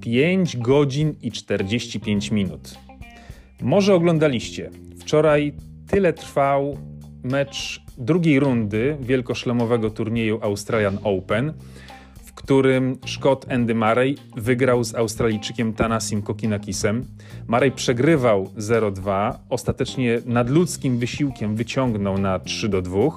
Pięć godzin i 45 minut. Może oglądaliście. Wczoraj tyle trwał mecz drugiej rundy wielkoszlemowego turnieju Australian Open, w którym Szkot Andy Murray wygrał z Australijczykiem Tanasim Kokinakisem. Murray przegrywał 0-2, ostatecznie nadludzkim wysiłkiem wyciągnął na 3-2.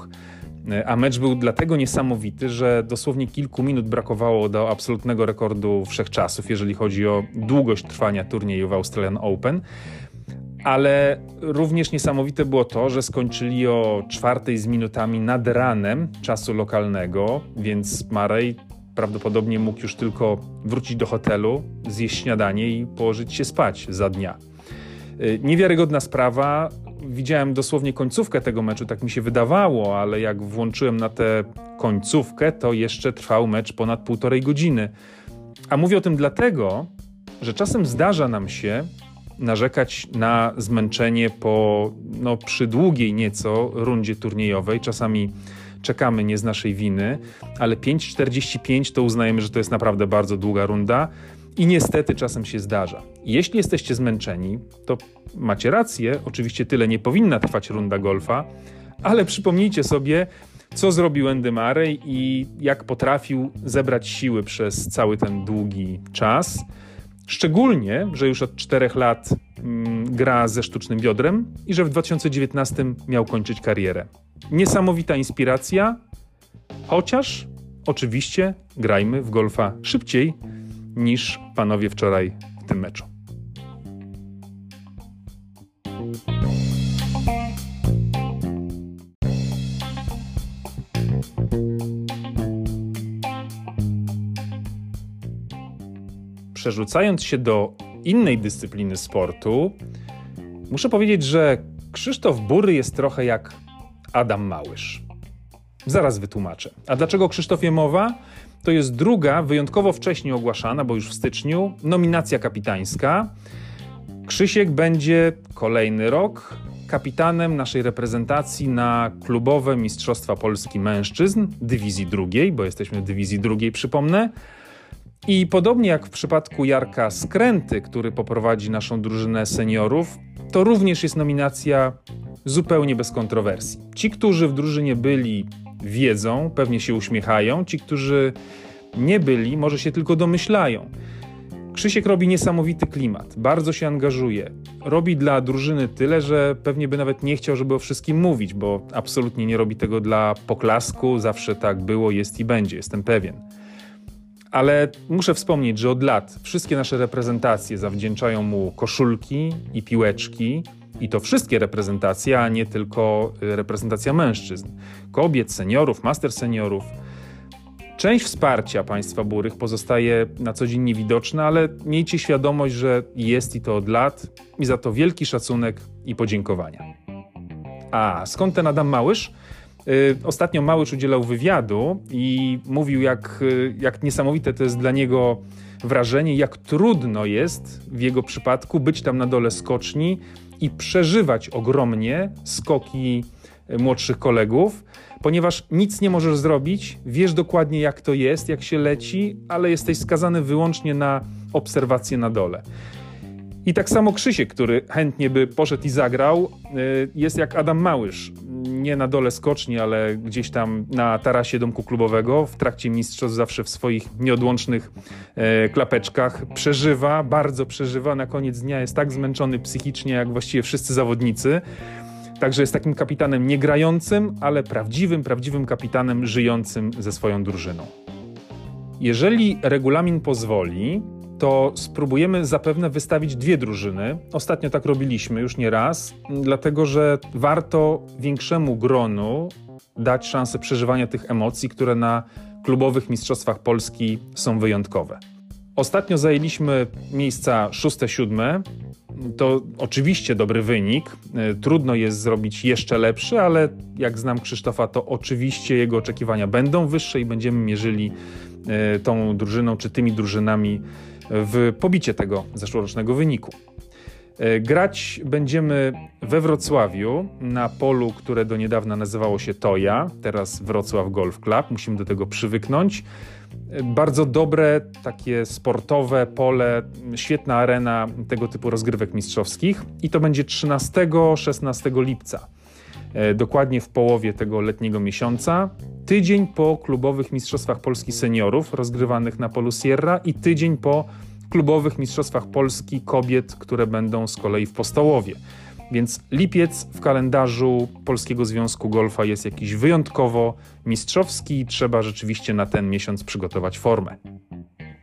A mecz był dlatego niesamowity, że dosłownie kilku minut brakowało do absolutnego rekordu wszechczasów, jeżeli chodzi o długość trwania turnieju w Australian Open. Ale również niesamowite było to, że skończyli o czwartej z minutami nad ranem czasu lokalnego, więc Marej prawdopodobnie mógł już tylko wrócić do hotelu, zjeść śniadanie i położyć się spać za dnia. Y, niewiarygodna sprawa. Widziałem dosłownie końcówkę tego meczu, tak mi się wydawało, ale jak włączyłem na tę końcówkę, to jeszcze trwał mecz ponad półtorej godziny. A mówię o tym dlatego, że czasem zdarza nam się narzekać na zmęczenie po no, przy długiej nieco rundzie turniejowej. Czasami czekamy nie z naszej winy, ale 5.45 to uznajemy, że to jest naprawdę bardzo długa runda. I niestety czasem się zdarza. Jeśli jesteście zmęczeni, to macie rację, oczywiście tyle nie powinna trwać runda golfa, ale przypomnijcie sobie, co zrobił Andy Murray i jak potrafił zebrać siły przez cały ten długi czas. Szczególnie, że już od czterech lat mm, gra ze sztucznym biodrem i że w 2019 miał kończyć karierę. Niesamowita inspiracja, chociaż oczywiście grajmy w golfa szybciej niż panowie wczoraj w tym meczu. Przerzucając się do innej dyscypliny sportu, muszę powiedzieć, że Krzysztof Bury jest trochę jak Adam Małysz. Zaraz wytłumaczę. A dlaczego Krzysztofie mowa? To jest druga, wyjątkowo wcześnie ogłaszana, bo już w styczniu, nominacja kapitańska. Krzysiek będzie kolejny rok kapitanem naszej reprezentacji na klubowe Mistrzostwa Polski Mężczyzn dywizji drugiej, bo jesteśmy w dywizji drugiej, przypomnę. I podobnie jak w przypadku Jarka Skręty, który poprowadzi naszą drużynę seniorów, to również jest nominacja zupełnie bez kontrowersji. Ci, którzy w drużynie byli, wiedzą, pewnie się uśmiechają, ci, którzy nie byli, może się tylko domyślają. Krzysiek robi niesamowity klimat, bardzo się angażuje. Robi dla drużyny tyle, że pewnie by nawet nie chciał, żeby o wszystkim mówić, bo absolutnie nie robi tego dla poklasku, zawsze tak było, jest i będzie, jestem pewien. Ale muszę wspomnieć, że od lat wszystkie nasze reprezentacje zawdzięczają mu koszulki i piłeczki, i to wszystkie reprezentacje, a nie tylko y, reprezentacja mężczyzn, kobiet, seniorów, master seniorów. Część wsparcia państwa burych pozostaje na co dzień niewidoczna, ale miejcie świadomość, że jest i to od lat i za to wielki szacunek i podziękowania. A skąd ten Adam Małysz? Yy, ostatnio Małysz udzielał wywiadu i mówił, jak, yy, jak niesamowite to jest dla niego wrażenie, jak trudno jest w jego przypadku być tam na dole skoczni i przeżywać ogromnie skoki młodszych kolegów, ponieważ nic nie możesz zrobić, wiesz dokładnie jak to jest, jak się leci, ale jesteś skazany wyłącznie na obserwację na dole. I tak samo Krzysiek, który chętnie by poszedł i zagrał, y, jest jak Adam Małysz. Nie na dole skoczni, ale gdzieś tam na tarasie domku klubowego, w trakcie mistrzostw zawsze w swoich nieodłącznych e, klapeczkach. Przeżywa, bardzo przeżywa. Na koniec dnia jest tak zmęczony psychicznie, jak właściwie wszyscy zawodnicy. Także jest takim kapitanem niegrającym, ale prawdziwym, prawdziwym kapitanem żyjącym ze swoją drużyną. Jeżeli regulamin pozwoli, to spróbujemy zapewne wystawić dwie drużyny. Ostatnio tak robiliśmy już nie raz, dlatego że warto większemu gronu dać szansę przeżywania tych emocji, które na klubowych mistrzostwach Polski są wyjątkowe. Ostatnio zajęliśmy miejsca szóste, siódme. To oczywiście dobry wynik. Trudno jest zrobić jeszcze lepszy, ale jak znam Krzysztofa, to oczywiście jego oczekiwania będą wyższe i będziemy mierzyli e, tą drużyną czy tymi drużynami w pobicie tego zeszłorocznego wyniku. E, grać będziemy we Wrocławiu na polu, które do niedawna nazywało się Toja, teraz Wrocław Golf Club. Musimy do tego przywyknąć. E, bardzo dobre, takie sportowe pole, świetna arena tego typu rozgrywek mistrzowskich i to będzie 13-16 lipca. E, dokładnie w połowie tego letniego miesiąca, tydzień po klubowych Mistrzostwach Polski Seniorów rozgrywanych na polu Sierra i tydzień po klubowych Mistrzostwach Polski kobiet, które będą z kolei w Postołowie. Więc lipiec w kalendarzu Polskiego Związku Golfa jest jakiś wyjątkowo mistrzowski i trzeba rzeczywiście na ten miesiąc przygotować formę.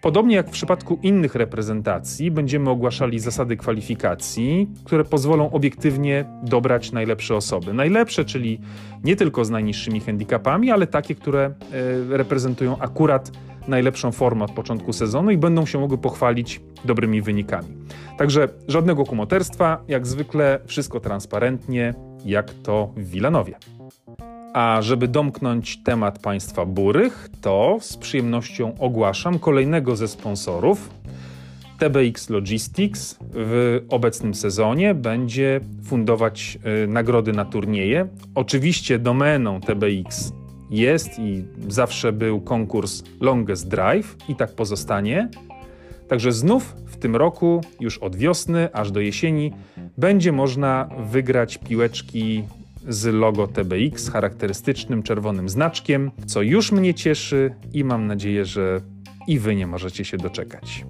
Podobnie jak w przypadku innych reprezentacji, będziemy ogłaszali zasady kwalifikacji, które pozwolą obiektywnie dobrać najlepsze osoby. Najlepsze, czyli nie tylko z najniższymi handicapami, ale takie, które e, reprezentują akurat najlepszą formę od początku sezonu i będą się mogły pochwalić dobrymi wynikami. Także żadnego kumoterstwa, jak zwykle wszystko transparentnie, jak to w Wilanowie. A żeby domknąć temat państwa burych, to z przyjemnością ogłaszam kolejnego ze sponsorów. TBX Logistics w obecnym sezonie będzie fundować y, nagrody na turnieje. Oczywiście domeną TBX jest i zawsze był konkurs Longest Drive i tak pozostanie. Także znów w tym roku, już od wiosny aż do jesieni, będzie można wygrać piłeczki z logo TBX, charakterystycznym czerwonym znaczkiem, co już mnie cieszy i mam nadzieję, że i wy nie możecie się doczekać.